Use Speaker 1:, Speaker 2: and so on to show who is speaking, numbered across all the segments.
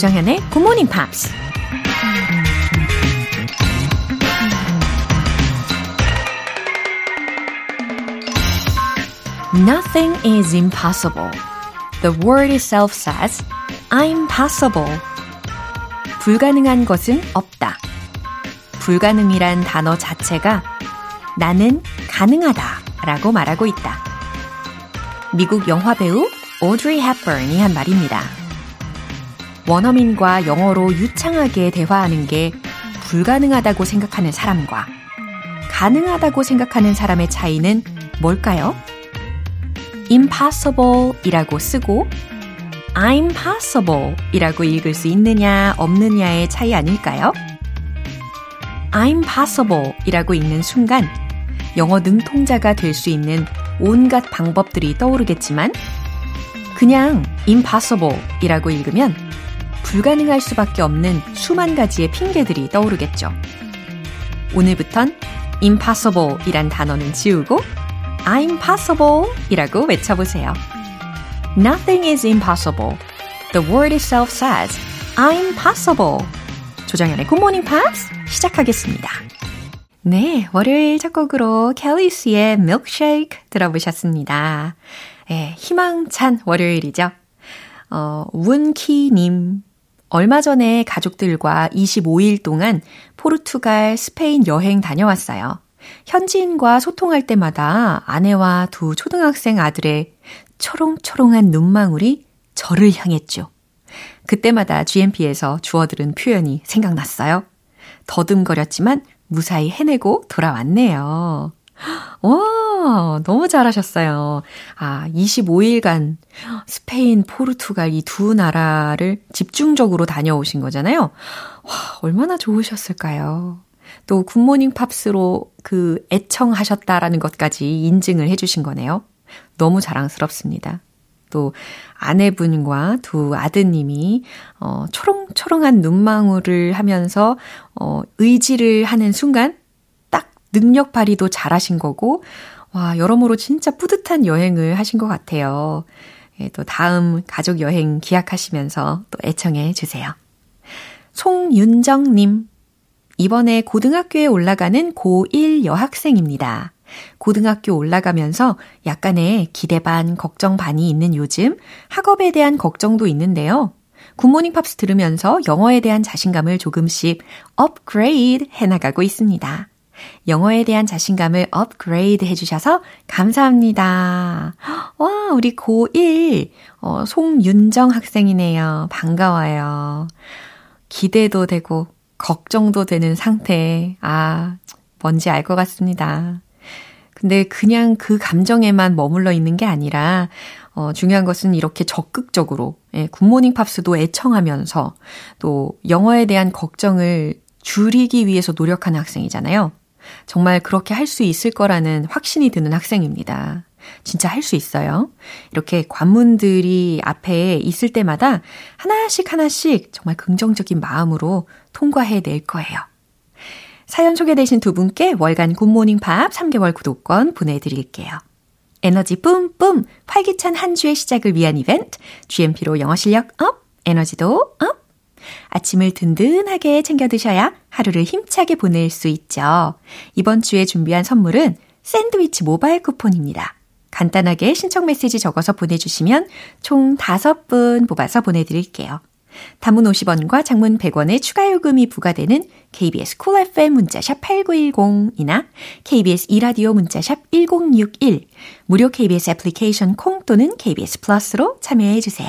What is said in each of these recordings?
Speaker 1: 조정현의 Good Morning Pops. Nothing is impossible. The word itself says, I'm possible. 불가능한 것은 없다. 불가능이란 단어 자체가 나는 가능하다 라고 말하고 있다. 미국 영화배우 오드리 헵번이 한 말입니다. 원어민과 영어로 유창하게 대화하는 게 불가능하다고 생각하는 사람과 가능하다고 생각하는 사람의 차이는 뭘까요? impossible 이라고 쓰고 I'm possible 이라고 읽을 수 있느냐 없느냐의 차이 아닐까요? I'm possible 이라고 읽는 순간 영어 능통자가 될 수 있는 온갖 방법들이 떠오르겠지만 그냥 impossible 이라고 읽으면 불가능할 수밖에 없는 수만 가지의 핑계들이 떠오르겠죠. 오늘부턴 impossible 이란 단어는 지우고 I'm possible 이라고 외쳐보세요. Nothing is impossible. The word itself says I'm possible. 조정연의 Good Morning Pops 시작하겠습니다. 네, 월요일 첫 곡으로 캘리스의 Milkshake 들어보셨습니다. 네, 희망찬 월요일이죠. 어, 문키님. 얼마 전에 가족들과 25일 동안 포르투갈, 스페인 여행 다녀왔어요. 현지인과 소통할 때마다 아내와 두 초등학생 아들의 초롱초롱한 눈망울이 저를 향했죠. 그때마다 GMP에서 주어들은 표현이 생각났어요. 더듬거렸지만 무사히 해내고 돌아왔네요. 와, 너무 잘하셨어요. 아, 25일간 스페인, 포르투갈 이 두 나라를 집중적으로 다녀오신 거잖아요. 와, 얼마나 좋으셨을까요? 또 굿모닝 팝스로 그 애청하셨다라는 것까지 인증을 해주신 거네요. 너무 자랑스럽습니다. 또 아내분과 두 아드님이 어 초롱초롱한 눈망울을 하면서 어 의지를 하는 순간 딱 능력 발휘도 잘하신 거고 와 여러모로 진짜 뿌듯한 여행을 하신 것 같아요. 예, 또 다음 가족 여행 기약하시면서 또 애청해 주세요. 송윤정님 이번에 고등학교에 올라가는 고1 여학생입니다. 고등학교 올라가면서 약간의 기대 반, 걱정 반이 있는 요즘 학업에 대한 걱정도 있는데요. 굿모닝 팝스 들으면서 영어에 대한 자신감을 조금씩 업그레이드 해나가고 있습니다. 영어에 대한 자신감을 업그레이드 해주셔서 감사합니다. 와, 우리 고1, 어, 송윤정 학생이네요. 반가워요. 기대도 되고, 걱정도 되는 상태. 아, 뭔지 알 것 같습니다. 근데 그냥 그 감정에만 머물러 있는 게 아니라, 어, 중요한 것은 이렇게 적극적으로, 예, 굿모닝 팝스도 애청하면서 또 영어에 대한 걱정을 줄이기 위해서 노력하는 학생이잖아요. 정말 그렇게 할 수 있을 거라는 확신이 드는 학생입니다. 진짜 할 수 있어요. 이렇게 관문들이 앞에 있을 때마다 하나씩 하나씩 정말 긍정적인 마음으로 통과해 낼 거예요. 사연 소개되신 두 분께 월간 굿모닝 팝 3개월 구독권 보내드릴게요. 에너지 뿜뿜! 활기찬 한 주의 시작을 위한 이벤트, GMP로 영어 실력 up, 에너지도 up! 아침을 든든하게 챙겨 드셔야 하루를 힘차게 보낼 수 있죠. 이번 주에 준비한 선물은 샌드위치 모바일 쿠폰입니다. 간단하게 신청 메시지 적어서 보내주시면 총 5분 뽑아서 보내드릴게요. 단문 50원과 장문 100원의 추가 요금이 부과되는 KBS Cool FM 문자샵 8910이나 KBS 이라디오 문자샵 1061, 무료 KBS 애플리케이션 콩 또는 KBS 플러스로 참여해 주세요.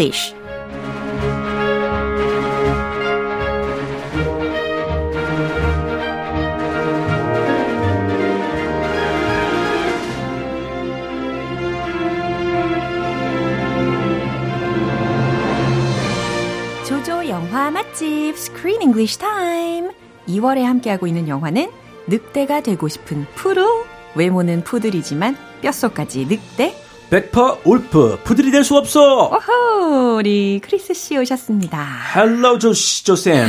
Speaker 1: English. 조조 영화 맛집 Screen English Time. 2월에 함께하고 있는 영화는 늑대가 되고 싶은 푸르 외모는 푸들이지만 뼛속까지 늑대
Speaker 2: 100% Wolf 푸들이 될 수 없어
Speaker 1: 어허. 우리 크리스 씨 오셨습니다.
Speaker 2: Hello 조시 조쌤.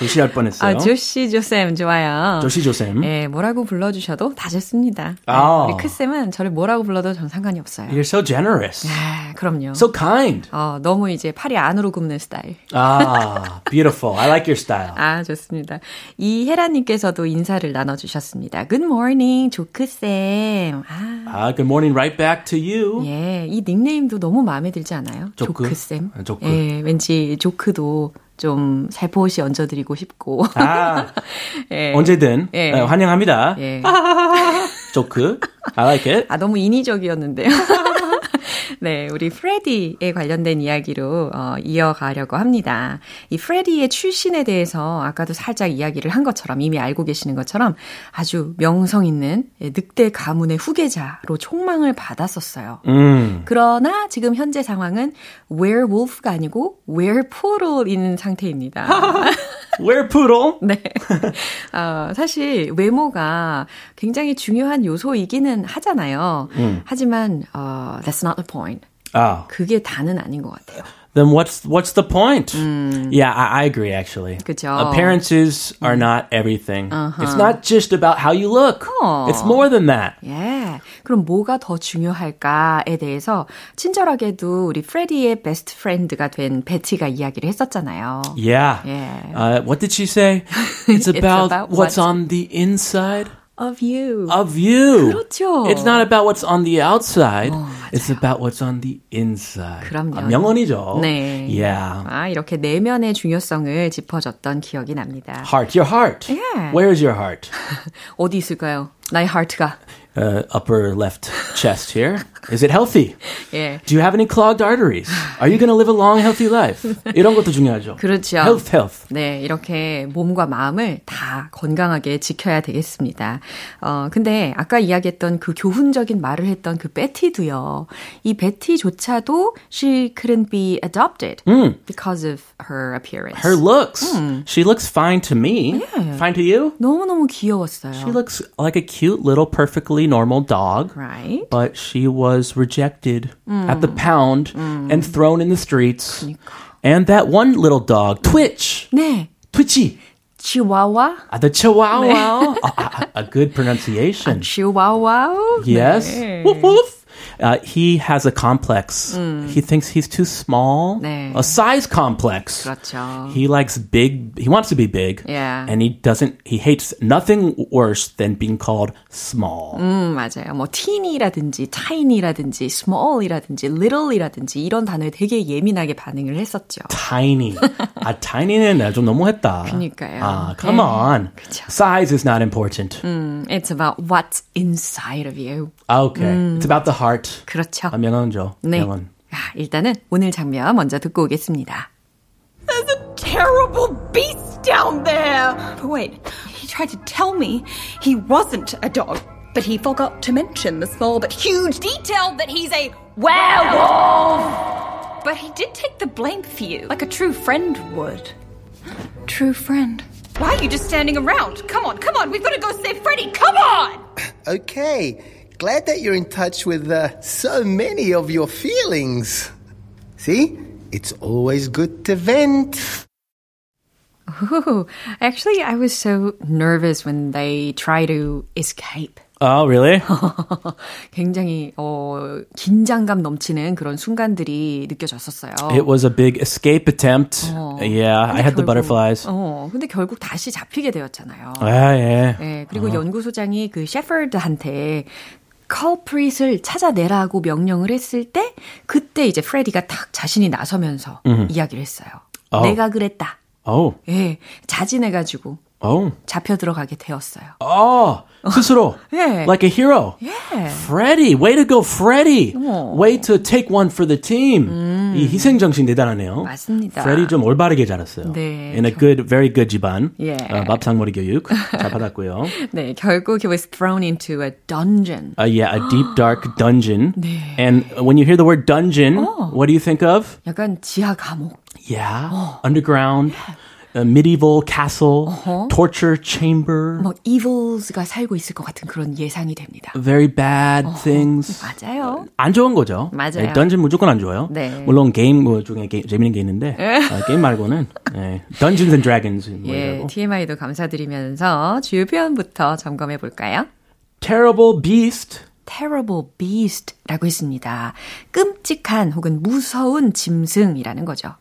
Speaker 2: 조시 할 뻔했어요.
Speaker 1: 아, 조시 조쌤 좋아요.
Speaker 2: 조시 조쌤.
Speaker 1: 예, 뭐라고 불러주셔도 다 좋습니다.
Speaker 2: 아.
Speaker 1: 네, 우리 크쌤은 저를 뭐라고 불러도 전 상관이 없어요.
Speaker 2: You're so generous.
Speaker 1: 아, 그럼요.
Speaker 2: So kind.
Speaker 1: 어, 너무 이제 팔이 안으로 굽는 스타일.
Speaker 2: 아, beautiful. I like your style.
Speaker 1: 아, 좋습니다. 이혜라님께서도 인사를 나눠주셨습니다. Good morning, 조크쌤. 아,
Speaker 2: 아, good morning right back to you.
Speaker 1: 예, 이 닉네임도 너무 마음에 들지 않아요?
Speaker 2: 조크?
Speaker 1: 조크쌤.
Speaker 2: 아, 조크.
Speaker 1: 예, 왠지 조크도 좀 살포시 얹어드리고 싶고.
Speaker 2: 아,
Speaker 1: 예.
Speaker 2: 언제든
Speaker 1: 예.
Speaker 2: 어, 환영합니다.
Speaker 1: 예.
Speaker 2: 조크. I like it.
Speaker 1: 아, 너무 인위적이었는데요. 네, 우리 프레디에 관련된 이야기로 어, 이어가려고 합니다. 이 프레디의 출신에 대해서 아까도 살짝 이야기를 한 것처럼 이미 알고 계시는 것처럼 아주 명성 있는 늑대 가문의 후계자로 총망을 받았었어요.
Speaker 2: 음.
Speaker 1: 그러나 지금 현재 상황은 werewolf가 아니고 werewolf인 상태입니다.
Speaker 2: Where poodle?
Speaker 1: 네. 어, 사실 외모가 굉장히 중요한 요소이기는 하잖아요. 하지만 어, that's not the point.
Speaker 2: 아,
Speaker 1: 그게 다는 아닌 것 같아요.
Speaker 2: then what's what's the point? Yeah, I, I agree actually.
Speaker 1: 그죠.
Speaker 2: Appearances are not everything. It's not just about how you look.
Speaker 1: 어.
Speaker 2: It's more than that.
Speaker 1: 예. 그럼 뭐가 더 중요할까에 대해서 친절하게도 우리 프레디의 베스트 프렌드가 된 베티가 이야기를 했었잖아요.
Speaker 2: Yeah.
Speaker 1: Yeah.
Speaker 2: Uh, what did she say? It's about,
Speaker 1: about
Speaker 2: what's
Speaker 1: what's-
Speaker 2: on the inside
Speaker 1: Of you.
Speaker 2: of you.
Speaker 1: 그렇죠.
Speaker 2: It's not about what's on the outside. it's about what's on the inside.
Speaker 1: 그럼요.
Speaker 2: 아, 명언이죠.
Speaker 1: 네.
Speaker 2: Yeah.
Speaker 1: 아, 이렇게 내면의 중요성을 짚어줬던 기억이 납니다.
Speaker 2: Heart, your heart.
Speaker 1: Yeah.
Speaker 2: Where is your heart?
Speaker 1: 어디 있을까요? 나의 하트가.
Speaker 2: Uh, upper left chest here. Is it healthy?
Speaker 1: 예.
Speaker 2: Do you have any clogged arteries? Are you going to live a long, healthy life? 이런 것도 중요하죠.
Speaker 1: 그렇죠.
Speaker 2: Health, health.
Speaker 1: 네, 이렇게 몸과 마음을 다 건강하게 지켜야 되겠습니다. 어, 근데 아까 이야기했던 그 교훈적인 말을 했던 그 베티도요. 이 베티조차도 she couldn't be adopted because of her appearance.
Speaker 2: Her looks. She looks fine to me. Fine to you?
Speaker 1: 너무너무 귀여웠어요.
Speaker 2: She looks like a cute little perfectly normal dog.
Speaker 1: right?
Speaker 2: But she was rejected at the pound and thrown in the streets. And that one little dog, Twitch,
Speaker 1: 네.
Speaker 2: Twitchy,
Speaker 1: 치와와?
Speaker 2: uh, the Chihuahua, a, a- a good pronunciation.
Speaker 1: 치와와?
Speaker 2: Yes.
Speaker 1: 네.
Speaker 2: Woof, woof. Uh, he has a complex. He thinks he's too small.
Speaker 1: 네.
Speaker 2: A size complex.
Speaker 1: 그렇죠.
Speaker 2: He likes big. He wants to be big.
Speaker 1: Yeah.
Speaker 2: And he doesn't. He hates nothing worse than being called small.
Speaker 1: 음, 맞아요. 뭐 teen이라든지 tiny라든지 small이라든지 little이라든지 이런 단어에 되게 예민하게 반응을 했었죠.
Speaker 2: Tiny. 아, tiny는 좀 너무했다.
Speaker 1: 그러니까요.
Speaker 2: 아, come
Speaker 1: 네.
Speaker 2: on.
Speaker 1: 그쵸.
Speaker 2: Size is not important.
Speaker 1: 음, it's about what's inside of you.
Speaker 2: Okay. It's about the heart.
Speaker 1: 그렇죠.
Speaker 2: 아, 명언죠.
Speaker 1: 네.
Speaker 2: 명언.
Speaker 1: 아, 일단은 오늘 장면 먼저 듣고 오겠습니다.
Speaker 3: There's a terrible beast down there. But wait, he tried to tell me he wasn't a dog, but he forgot to mention the small but huge detail that he's a werewolf. But he did take the blame for you, like a true friend would. True friend. Why are you just standing around? Come on, come on, we've got to go save Freddy. Come on!
Speaker 4: Okay, glad that you're in touch with uh, so many of your feelings. See, it's always good to vent.
Speaker 1: Ooh, actually, I was so nervous when they try to escape.
Speaker 2: Oh, really?
Speaker 1: 굉장히 어, 긴장감 넘치는 그런 순간들이 느껴졌었어요.
Speaker 2: It was a big escape attempt. yeah, I had the
Speaker 1: 결국-
Speaker 2: butterflies.
Speaker 1: 어, 근데 결국 다시 잡히게 되었잖아요.
Speaker 2: 아, 예.
Speaker 1: 예, 그리고 연구소장이 그 셰퍼드한테 culprit을 찾아내라고 명령을 했을 때 그때 이제 프레디가 딱 자신이 나서면서 이야기를 했어요.
Speaker 2: 어.
Speaker 1: 내가 그랬다.
Speaker 2: Oh,
Speaker 1: 예, 자진해가지고
Speaker 2: oh,
Speaker 1: 잡혀 들어가게 되었어요.
Speaker 2: oh, 스스로.
Speaker 1: 예.
Speaker 2: Like a hero.
Speaker 1: 예.
Speaker 2: Freddie, way to go, Freddie.
Speaker 1: 어.
Speaker 2: Way to take one for the team. 이 희생정신 대단하네요.
Speaker 1: 맞습니다.
Speaker 2: Freddie 좀 올바르게 자랐어요.
Speaker 1: 네.
Speaker 2: In a good, very good 집안.
Speaker 1: 예.
Speaker 2: 어, 밥상머리 교육 잘 받았고요.
Speaker 1: 네, 결국 he was thrown into a dungeon.
Speaker 2: Uh, yeah, a deep, dark dungeon. And when you hear the word dungeon, what do you think of?
Speaker 1: 약간 지하 감옥.
Speaker 2: Yeah, underground. A medieval castle, torture chamber,
Speaker 1: 뭐 evils가 살고 있을 것 같은 그런 예상이 됩니다.
Speaker 2: very bad things.
Speaker 1: 맞아요.
Speaker 2: 안 좋은 거죠.
Speaker 1: 맞아요.
Speaker 2: 네, 던전 무조건 안 좋아요.
Speaker 1: 네.
Speaker 2: 물론 게임 뭐 중에 게, 재밌는 게 있는데 어, 게임 말고는 네, Dungeons and Dragons 뭐
Speaker 1: 예,
Speaker 2: 이라고.
Speaker 1: TMI도 감사드리면서 주요 표현부터 점검해 볼까요?
Speaker 2: Terrible beast.
Speaker 1: terrible beast라고 했습니다. 끔찍한 혹은 무서운 짐승이라는 거죠.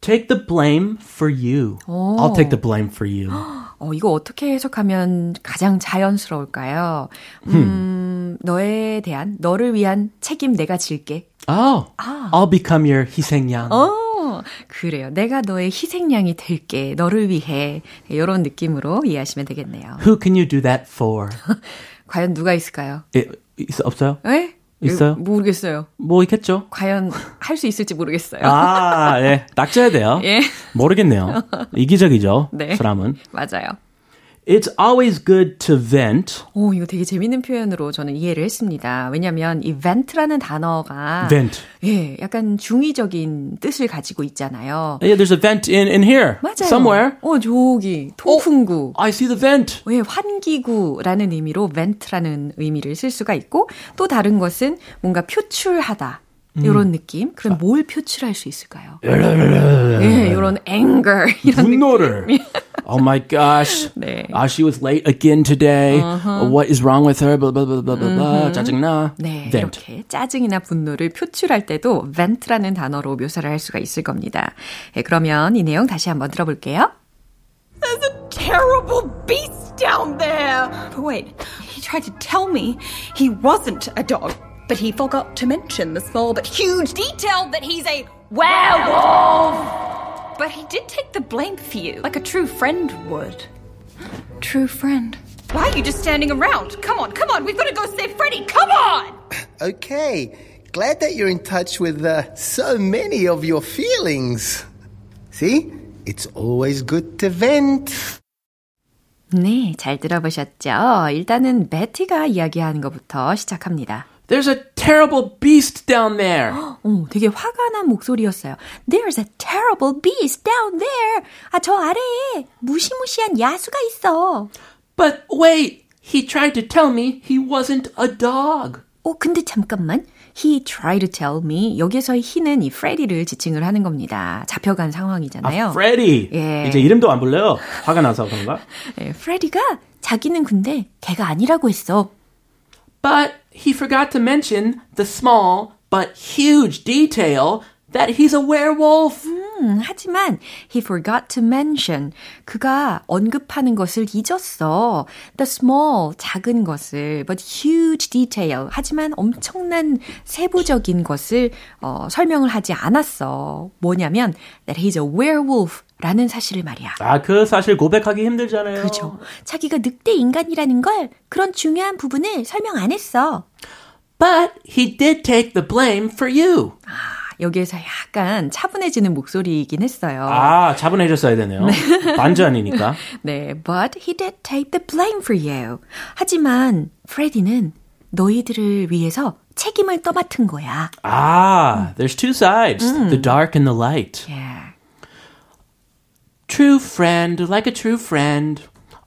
Speaker 2: Take the blame for you. I'll take the blame for you.
Speaker 1: 어, 이거 어떻게 해석하면 가장 자연스러울까요? 음, 너에 대한, 너를 위한 책임 내가 질게.
Speaker 2: Oh, I'll become your 희생양.
Speaker 1: 어, 그래요. 내가 너의 희생양이 될게. 너를 위해. 이런 느낌으로 이해하시면 되겠네요.
Speaker 2: Who can you do that for?
Speaker 1: 과연 누가 있을까요?
Speaker 2: 예, 있, 없어요?
Speaker 1: 에?
Speaker 2: 있어요?
Speaker 1: 모르겠어요.
Speaker 2: 뭐 있겠죠?
Speaker 1: 과연 할 수 있을지 모르겠어요.
Speaker 2: 아, 예. 낙져야 돼요.
Speaker 1: 예.
Speaker 2: 모르겠네요. 이기적이죠.
Speaker 1: 네.
Speaker 2: 사람은.
Speaker 1: 맞아요.
Speaker 2: It's always good to vent.
Speaker 1: 오, 이거 되게 재밌는 표현으로 저는 이해를 했습니다. 왜냐면 이 vent라는 단어가
Speaker 2: Vent.
Speaker 1: 예, 약간 중의적인 뜻을 가지고 있잖아요.
Speaker 2: Yeah, there's a vent in, in here.
Speaker 1: 맞아요.
Speaker 2: Somewhere.
Speaker 1: 어, 저기 통풍구.
Speaker 2: I see the vent.
Speaker 1: 예, 환기구라는 의미로 vent라는 의미를 쓸 수가 있고 또 다른 것은 뭔가 표출하다. 이런 느낌? 그럼 뭘 표출할 수 있을까요? 예, 이런 anger 이런
Speaker 2: 분노를. oh my gosh.
Speaker 1: 네.
Speaker 2: Ah, she was late again today. What is wrong with her? Blah, blah, blah, blah, blah, blah. 짜증나.
Speaker 1: 네,
Speaker 2: Vent.
Speaker 1: 이렇게 짜증이나 분노를 표출할 때도 vent라는 단어로 묘사를 할 수가 있을 겁니다. 예, 그러면 이 내용 다시 한번 들어볼게요.
Speaker 3: There's a terrible beast down there. But wait, he tried to tell me he wasn't a dog, but he forgot to mention the small but huge detail that he's a werewolf. But he did take the blame for you, like a true friend would. True friend. Why are you just standing around? Come on, come on, we've got to go save Freddy. Come on!
Speaker 4: Okay, glad that you're in touch with uh, so many of your feelings. See, it's always good to vent.
Speaker 1: 네, 잘 들어보셨죠? 일단은 베티가 이야기하는 것부터 시작합니다.
Speaker 2: There's a terrible beast down there.
Speaker 1: 어, 되게 화가 난 목소리였어요. There's a terrible beast down there. 아, 저 아래에 무시무시한 야수가 있어.
Speaker 2: But wait, he tried to tell me he wasn't a dog.
Speaker 1: 어, 근데 잠깐만. He tried to tell me. 여기서의 he는 이 프레디를 지칭을 하는 겁니다. 잡혀간 상황이잖아요.
Speaker 2: 아, Freddy.
Speaker 1: 예.
Speaker 2: 이제 이름도 안 불러요. 화가 나서 그런가?
Speaker 1: 예, 프레디가 자기는 근데 걔가 아니라고 했어.
Speaker 2: But he forgot to mention the small but huge detail that he's a werewolf.
Speaker 1: 음, 하지만 he forgot to mention 그가 언급하는 것을 잊었어. The small 작은 것을 but huge detail 하지만 엄청난 세부적인 것을 어, 설명을 하지 않았어. 뭐냐면 that he's a werewolf 라는 사실을 말이야.
Speaker 2: 아, 그 사실 고백하기 힘들잖아요.
Speaker 1: 그죠. 자기가 늑대 인간이라는 걸 그런 중요한 부분을 설명 안 했어.
Speaker 2: But he did take the blame for you.
Speaker 1: 여기에서 약간 차분해지는 목소리이긴 했어요.
Speaker 2: 아, 차분해졌어야 되네요. 반전이니까.
Speaker 1: 네, but he did take the blame for you. 하지만 프레디는 너희들을 위해서 책임을 떠맡은 거야.
Speaker 2: Ah, there's two sides, the dark and the light.
Speaker 1: Yeah.
Speaker 2: True friend, like a true friend.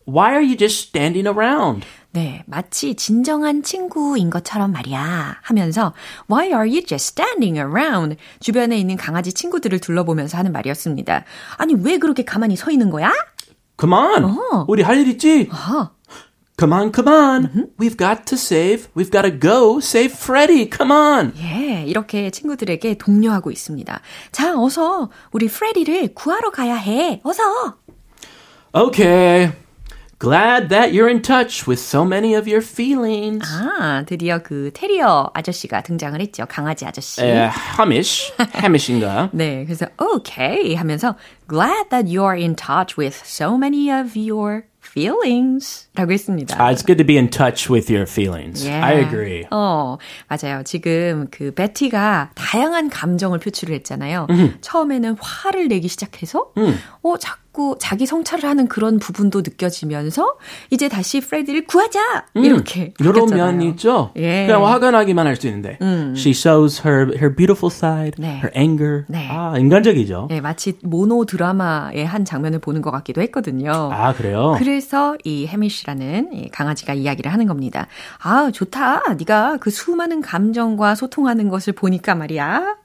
Speaker 2: Why are you just standing around?
Speaker 1: 네, 마치 진정한 친구인 것처럼 말이야. 하면서 Why are you just standing around? 주변에 있는 강아지 친구들을 둘러보면서 하는 말이었습니다. 아니, 왜 그렇게 가만히 서 있는 거야?
Speaker 2: Come on. 우리 할 일 있지? Come on, come on. We've got to save. We've got to go save Freddy. Come on.
Speaker 1: 예, 이렇게 친구들에게 독려하고 있습니다. 자, 어서 우리 프레디를 구하러 가야 해. 어서!
Speaker 2: Okay. Glad that you're in touch with so many of your feelings.
Speaker 1: 아, 드디어 그 테리어 아저씨가 등장을 했죠. 강아지 아저씨.
Speaker 2: 에, Hamish. Hamish인가?
Speaker 1: 네, 그래서 okay 하면서 glad that you're in touch with so many of your feelings 라고 했습니다.
Speaker 2: Uh, it's good to be in touch with your feelings.
Speaker 1: Yeah.
Speaker 2: I agree.
Speaker 1: 어, 맞아요. 지금 그 베티가 다양한 감정을 표출을 했잖아요. 처음에는 화를 내기 시작해서, 어, 자, 자꾸 자기 성찰을 하는 그런 부분도 느껴지면서 이제 다시 프레디를 구하자 이렇게
Speaker 2: 음, 이런 면이 있죠. 예. 그냥 화가 나기만 할 수 있는데 음. she shows her her beautiful side, 네. her anger. 네. 아 인간적이죠.
Speaker 1: 네, 마치 모노 드라마의 한 장면을 보는 것 같기도 했거든요.
Speaker 2: 아 그래요?
Speaker 1: 그래서 이 해미시라는 이 강아지가 이야기를 하는 겁니다. 아 좋다. 네가 그 수많은 감정과 소통하는 것을 보니까 말이야.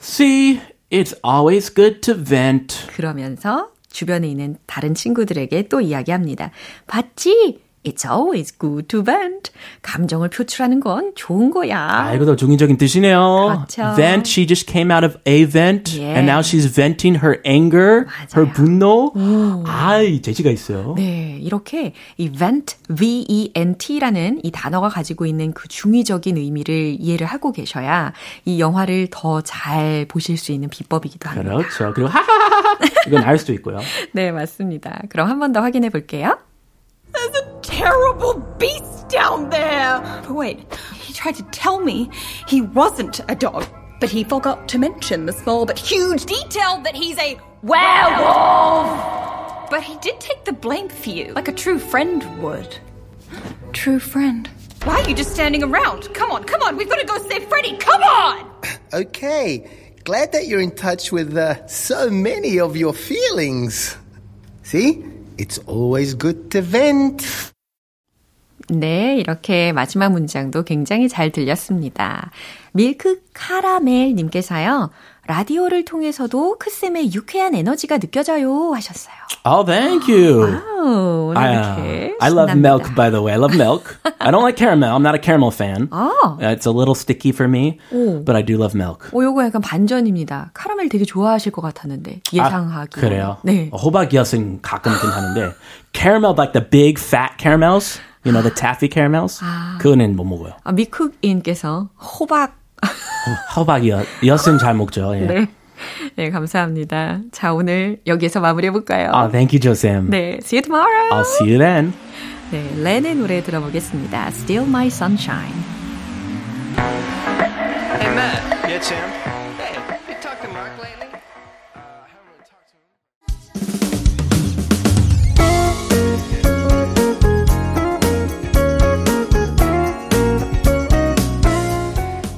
Speaker 2: See, it's always good to vent.
Speaker 1: 그러면서 주변에 있는 다른 친구들에게 또 이야기합니다. 봤지? It's always good to vent. 감정을 표출하는 건 좋은 거야.
Speaker 2: 아, 이거도 중의적인 뜻이네요.
Speaker 1: 그렇죠.
Speaker 2: Vent, she just came out of a vent. Yeah. And now she's venting her anger,
Speaker 1: 맞아요.
Speaker 2: her 분노. 오. 아, 재치가 있어요.
Speaker 1: 네, 이렇게 이 vent, V-E-N-T라는 이 단어가 가지고 있는 그 중의적인 의미를 이해를 하고 계셔야 이 영화를 더 잘 보실 수 있는 비법이기도 합니다.
Speaker 2: 그렇죠. 그리고 하하하하 이건 알 수도 있고요.
Speaker 1: 네, 맞습니다. 그럼 한 번 더 확인해 볼게요.
Speaker 3: There's a terrible beast down there. But wait, he tried to tell me he wasn't a dog, but he forgot to mention the small but huge detail that he's a werewolf. But he did take the blame for you, like a true friend would. True friend. Why are you just standing around? Come on, come on, we've got to go save Freddy. Come on!
Speaker 4: Okay, glad that you're in touch with uh, so many of your feelings. See? It's always good to vent.
Speaker 1: 네, 이렇게 마지막 문장도 굉장히 잘 들렸습니다. 밀크 카라멜 님께서요. 라디오를 통해서도 크쌤의 유쾌한 에너지가 느껴져요 하셨어요.
Speaker 2: Oh, thank you.
Speaker 1: 와우,
Speaker 2: I, uh, I love milk, by the way. I love milk. I don't like caramel. I'm not a caramel fan.
Speaker 1: 아.
Speaker 2: It's a little sticky for me, 오. but I do love milk.
Speaker 1: 오, 요거 약간 반전입니다. 카라멜 되게 좋아하실 것 같았는데 예상하기.
Speaker 2: 아, 그래요?
Speaker 1: 네.
Speaker 2: 호박이었은 가끔 있긴 하는데 caramel like the big fat caramels, you know the taffy caramels.
Speaker 1: 아.
Speaker 2: 그거는 못 먹어요.
Speaker 1: 아, 미쿡인께서 호박
Speaker 2: 호박이었으면 잘 먹죠. 예.
Speaker 1: 네. 네, 감사합니다. 자, 오늘 여기에서 마무리해볼까요?
Speaker 2: 아, thank you, Josem.
Speaker 1: 네, see you tomorrow.
Speaker 2: I'll see you then.
Speaker 1: 네, 렌의 노래 들어보겠습니다. Still My Sunshine.
Speaker 5: Hey, Matt. Yeah, Sam?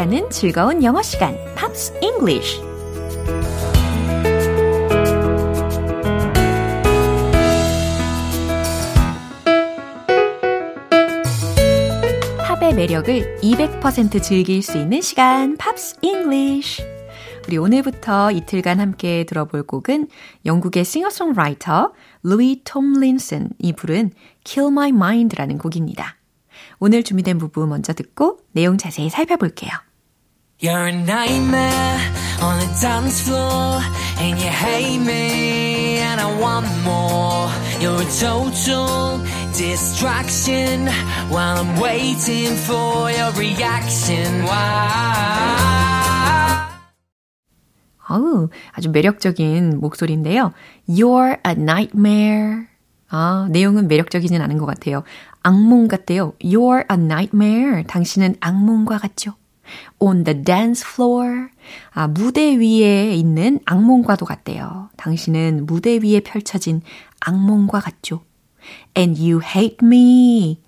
Speaker 1: 함께하는 즐거운 영어 시간, Pops English. 팝의 매력을 200% 즐길 수 있는 시간, Pops English. 우리 오늘부터 이틀간 함께 들어볼 곡은 영국의 싱어송라이터 루이 톰린슨이 부른 Kill My Mind라는 곡입니다. 오늘 준비된 부분 먼저 듣고 내용 자세히 살펴볼게요.
Speaker 6: You're a nightmare on the dance floor, and you hate me, and I want more. You're a total distraction while I'm waiting for your reaction. Why?
Speaker 1: 어우, 아주 매력적인 목소리인데요. You're a nightmare. 아, 내용은 매력적이진 않은 것 같아요. 악몽 같대요. You're a nightmare. 당신은 악몽과 같죠. On the dance floor. 아, 무대 위에 있는 악몽과도 같대요. 당신은 무대 위에 펼쳐진 악몽과 같죠. And you hate me.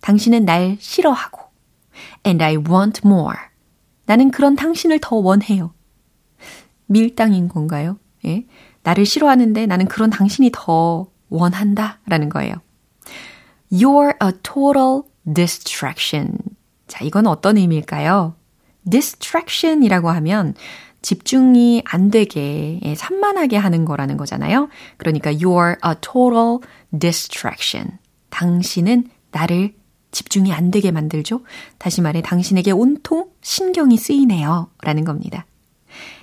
Speaker 1: 당신은 날 싫어하고. And I want more. 나는 그런 당신을 더 원해요. 밀당인 건가요? 예. 나를 싫어하는데 나는 그런 당신이 더 원한다. 라는 거예요. You're a total distraction. 자, 이건 어떤 의미일까요? Distraction이라고 하면 집중이 안 되게, 예, 산만하게 하는 거라는 거잖아요. 그러니까 you're a total distraction. 당신은 나를 집중이 안 되게 만들죠. 다시 말해 당신에게 온통 신경이 쓰이네요. 라는 겁니다.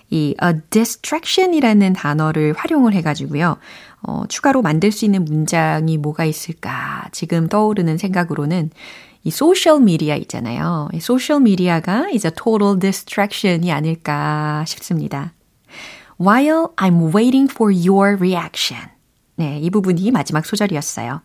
Speaker 1: 이 a distraction이라는 단어를 활용을 해가지고요. 어, 추가로 만들 수 있는 문장이 뭐가 있을까? 지금 떠오르는 생각으로는 이 소셜 미디어 있잖아요. 이 소셜 미디어가 이제 total distraction이 아닐까 싶습니다. While I'm waiting for your reaction. 네, 이 부분이 마지막 소절이었어요.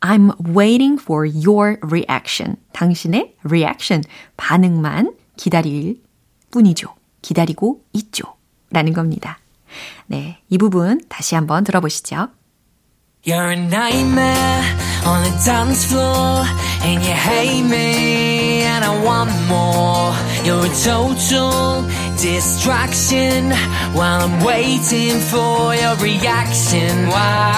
Speaker 1: I'm waiting for your reaction. 당신의 reaction, 반응만 기다릴 뿐이죠. 기다리고 있죠. 라는 겁니다. 네, 이 부분 다시 한번 들어보시죠.
Speaker 6: You're a nightmare on the dance floor and you hate me and I want more. You're a total distraction while I'm waiting for your reaction. Why?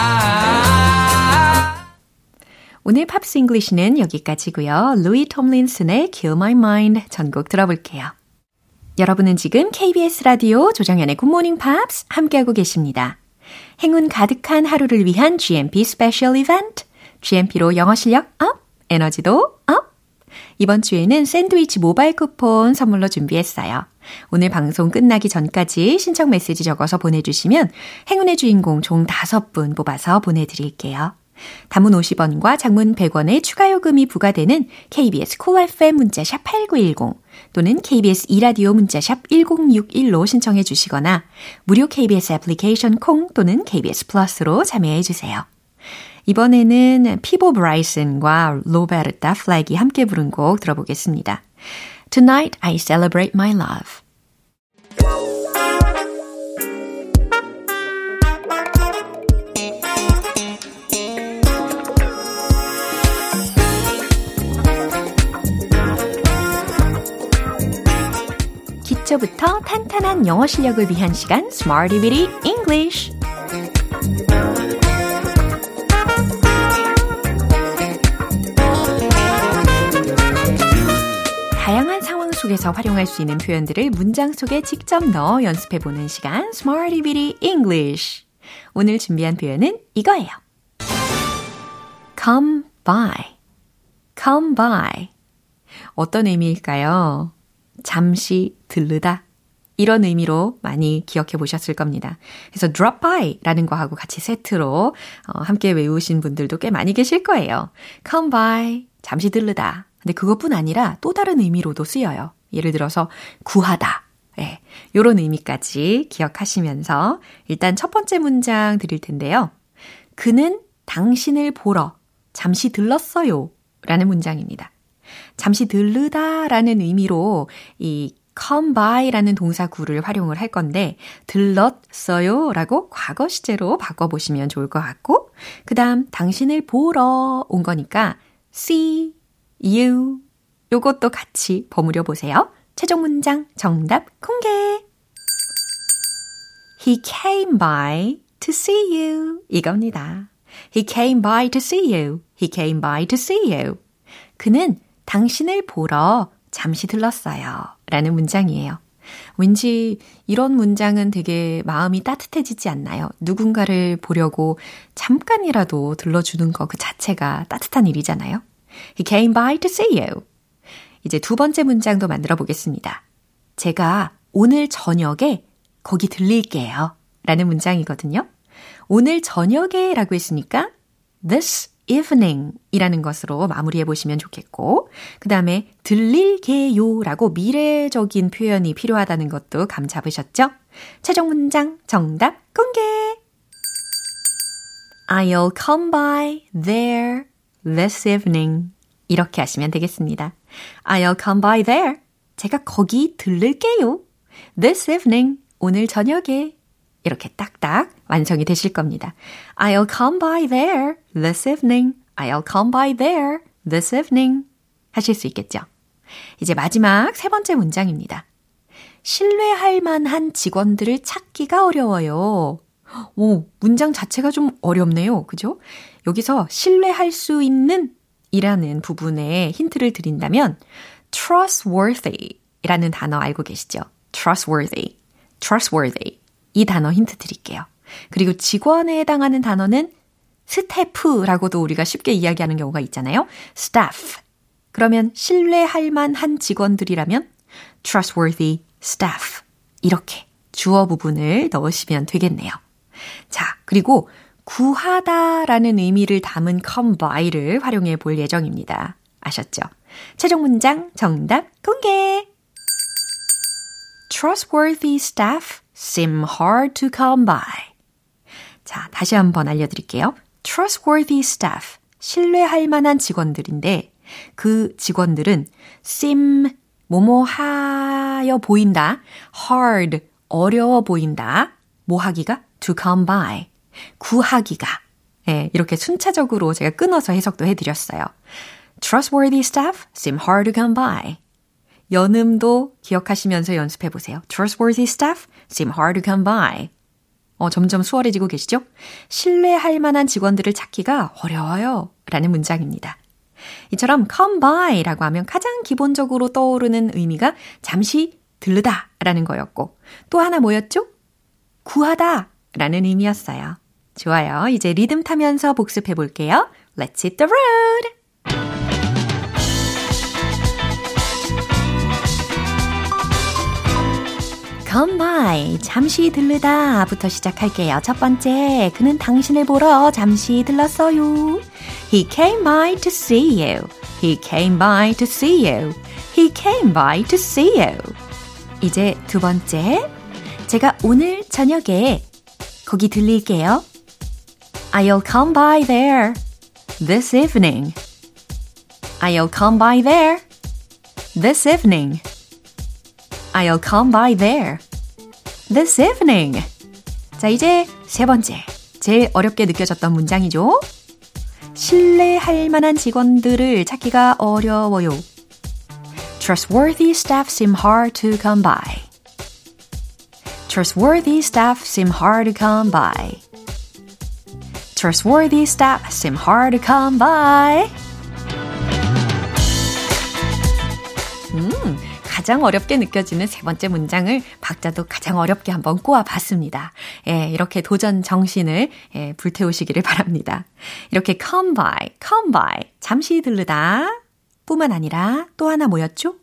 Speaker 1: 오늘 Pops English는 여기까지고요. 루이 톰린슨의 Kill My Mind 전곡 들어볼게요. 여러분은 지금 KBS 라디오 조정현의 굿모닝 팝스 함께하고 계십니다. 행운 가득한 하루를 위한 GMP special 이벤트. GMP로 영어 실력 up, 에너지도 up. 이번 주에는 샌드위치 모바일 쿠폰 선물로 준비했어요. 오늘 방송 끝나기 전까지 신청 메시지 적어서 보내주시면 행운의 주인공 총 5분 뽑아서 보내드릴게요. 단문 50원과 장문 100원의 추가 요금이 부과되는 KBS 콜 cool FM 문자샵 8910 또는 KBS 2라디오 문자샵 1061로 신청해 주시거나 무료 KBS 애플리케이션 콩 또는 KBS 플러스로 참여해 주세요. 이번에는 피보 브라이슨과 로베르타 플렉이 함께 부른 곡 들어보겠습니다. Tonight I celebrate my love. 기초부터 탄탄한 영어 실력을 위한 시간 Smarty Bitty English 다양한 상황 속에서 활용할 수 있는 표현들을 문장 속에 직접 넣어 연습해보는 시간 Smarty Bitty English 오늘 준비한 표현은 이거예요. come by come by 어떤 의미일까요? 잠시 들르다. 이런 의미로 많이 기억해 보셨을 겁니다. 그래서 drop by 라는 거하고 같이 세트로 어, 함께 외우신 분들도 꽤 많이 계실 거예요. come by, 잠시 들르다. 근데 그것뿐 아니라 또 다른 의미로도 쓰여요. 예를 들어서 구하다. 네, 요런 의미까지 기억하시면서 일단 첫 번째 문장 드릴 텐데요. 그는 당신을 보러 잠시 들렀어요. 라는 문장입니다. 잠시 들르다 라는 의미로 이 come by라는 동사구를 활용을 할 건데 들렀어요 라고 과거 시제로 바꿔 보시면 좋을 것 같고 그 다음 당신을 보러 온 거니까 see you 요것도 같이 버무려 보세요. 최종 문장 정답 공개 He came by to see you 이겁니다. He came by to see you. He came by to see you. 그는 당신을 보러 잠시 들렀어요. 라는 문장이에요. 왠지 이런 문장은 되게 마음이 따뜻해지지 않나요? 누군가를 보려고 잠깐이라도 들러주는 거 그 자체가 따뜻한 일이잖아요. He came by to see you. 이제 두 번째 문장도 만들어 보겠습니다. 제가 오늘 저녁에 거기 들릴게요. 라는 문장이거든요. 오늘 저녁에 라고 했으니까 this evening 이라는 것으로 마무리해 보시면 좋겠고, 그 다음에 들릴게요 라고 미래적인 표현이 필요하다는 것도 감 잡으셨죠? 최종 문장 정답 공개! I'll come by there this evening. 이렇게 하시면 되겠습니다. I'll come by there. 제가 거기 들를게요. This evening. 오늘 저녁에. 이렇게 딱딱 완성이 되실 겁니다. I'll come by there this evening. I'll come by there this evening. 하실 수 있겠죠? 이제 마지막 세 번째 문장입니다. 신뢰할 만한 직원들을 찾기가 어려워요. 오, 문장 자체가 좀 어렵네요. 그죠? 여기서 신뢰할 수 있는 이라는 부분에 힌트를 드린다면 trustworthy 라는 단어 알고 계시죠? trustworthy, trustworthy. 이 단어 힌트 드릴게요. 그리고 직원에 해당하는 단어는 스태프라고도 우리가 쉽게 이야기하는 경우가 있잖아요. staff. 그러면 신뢰할 만한 직원들이라면 trustworthy staff. 이렇게 주어 부분을 넣으시면 되겠네요. 자, 그리고 구하다 라는 의미를 담은 come by를 활용해 볼 예정입니다. 아셨죠? 최종 문장 정답 공개! Trustworthy staff seem hard to come by. 자, 다시 한번 알려드릴게요. Trustworthy staff, 신뢰할 만한 직원들인데 그 직원들은 seem 뭐뭐 하여 보인다, hard 어려워 보인다, 뭐 하기가 to come by 구하기가 예, 이렇게 순차적으로 제가 끊어서 해석도 해드렸어요. Trustworthy staff seem hard to come by. 연음도 기억하시면서 연습해 보세요. Trustworthy staff seem hard to come by. 어, 점점 수월해지고 계시죠? 신뢰할 만한 직원들을 찾기가 어려워요. 라는 문장입니다. 이처럼 come by 라고 하면 가장 기본적으로 떠오르는 의미가 잠시 들르다 라는 거였고, 또 하나 뭐였죠? 구하다 라는 의미였어요. 좋아요. 이제 리듬 타면서 복습해 볼게요. Let's hit the road! Come by, 잠시 들르다 부터 시작할게요. 첫 번째, 그는 당신을 보러 잠시 들렀어요. He came by to see you. He came by to see you. He came by to see you. 이제 두 번째, 제가 오늘 저녁에 거기 들릴게요. I'll come by there this evening. I'll come by there this evening. I'll come by there this evening. 자, 이제 세 번째. 제일 어렵게 느껴졌던 문장이죠. 신뢰할 만한 직원들을 찾기가 어려워요. Trustworthy staff seem hard to come by. Trustworthy staff seem hard to come by. Trustworthy staff seem hard to come by. 가장 어렵게 느껴지는 세 번째 문장을 박자도 가장 어렵게 한번 꼬아봤습니다. 예, 이렇게 도전 정신을 예, 불태우시기를 바랍니다. 이렇게 come by, come by, 잠시 들르다 뿐만 아니라 또 하나 뭐였죠?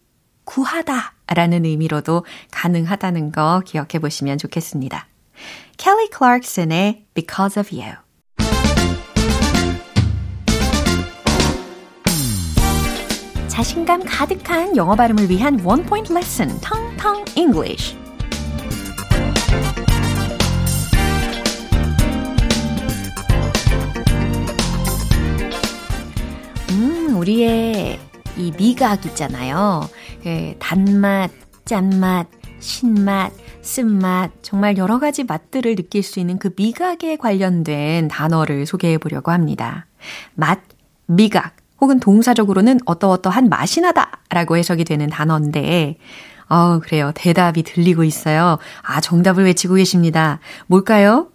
Speaker 1: 구하다 라는 의미로도 가능하다는 거 기억해 보시면 좋겠습니다. 켈리 클락슨의 Because of You 자신감 가득한 영어 발음을 위한 원 포인트 레슨 텅텅 음, 우리의 이 미각 있잖아요. 예, 단맛, 짠맛, 신맛, 쓴맛, 정말 여러 가지 맛들을 느낄 수 있는 그 미각에 관련된 단어를 소개해 보려고 합니다. 맛, 미각, 혹은 동사적으로는 어떠어떠한 맛이 나다 라고 해석이 되는 단어인데, 어, 그래요. 대답이 들리고 있어요. 아, 정답을 외치고 계십니다. 뭘까요?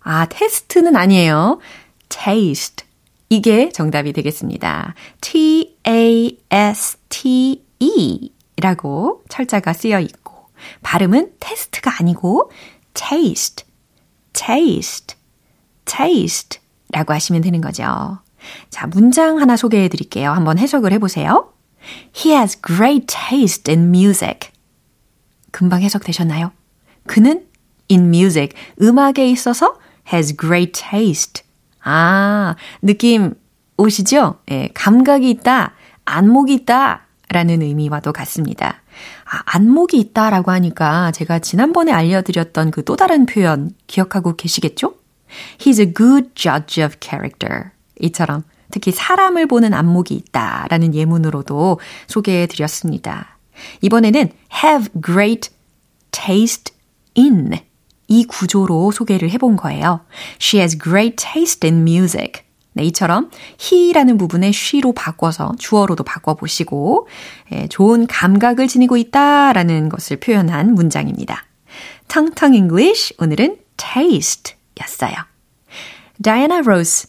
Speaker 1: 아, 테스트는 아니에요. taste. 이게 정답이 되겠습니다. T-A-S-T-E 라고 철자가 쓰여 있고, 발음은 테스트가 아니고, taste, taste, taste 라고 하시면 되는 거죠. 자, 문장 하나 소개해 드릴게요. 한번 해석을 해보세요. He has great taste in music. 금방 해석되셨나요? 그는 in music, 음악에 있어서 has great taste. 아, 느낌 오시죠? 예, 감각이 있다, 안목이 있다, 라는 의미와도 같습니다. 아, 안목이 있다라고 하니까 제가 지난번에 알려드렸던 그 또 다른 표현 기억하고 계시겠죠? He's a good judge of character. 이처럼 특히 사람을 보는 안목이 있다라는 예문으로도 소개해 드렸습니다. 이번에는 have great taste in 이 구조로 소개를 해본 거예요. She has great taste in music. 네, 이처럼 he라는 부분에 she로 바꿔서 주어로도 바꿔보시고 예, 좋은 감각을 지니고 있다라는 것을 표현한 문장입니다. 텅텅 English 오늘은 taste 였어요. Diana Rose,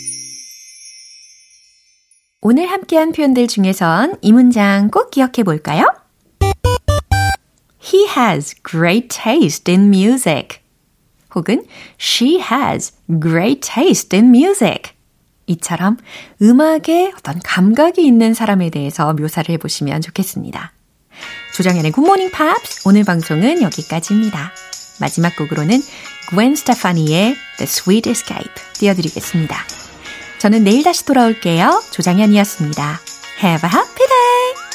Speaker 1: 오늘 함께한 표현들 중에선 이 문장 꼭 기억해 볼까요? He has great taste in music. 혹은 She has great taste in music. 이처럼 음악에 어떤 감각이 있는 사람에 대해서 묘사를 해보시면 좋겠습니다. 조정현의 굿모닝 팝스 오늘 방송은 여기까지입니다. 마지막 곡으로는 Gwen Stefani의 The Sweet Escape 띄워드리겠습니다. 저는 내일 다시 돌아올게요. 조장현이었습니다. Have a happy day!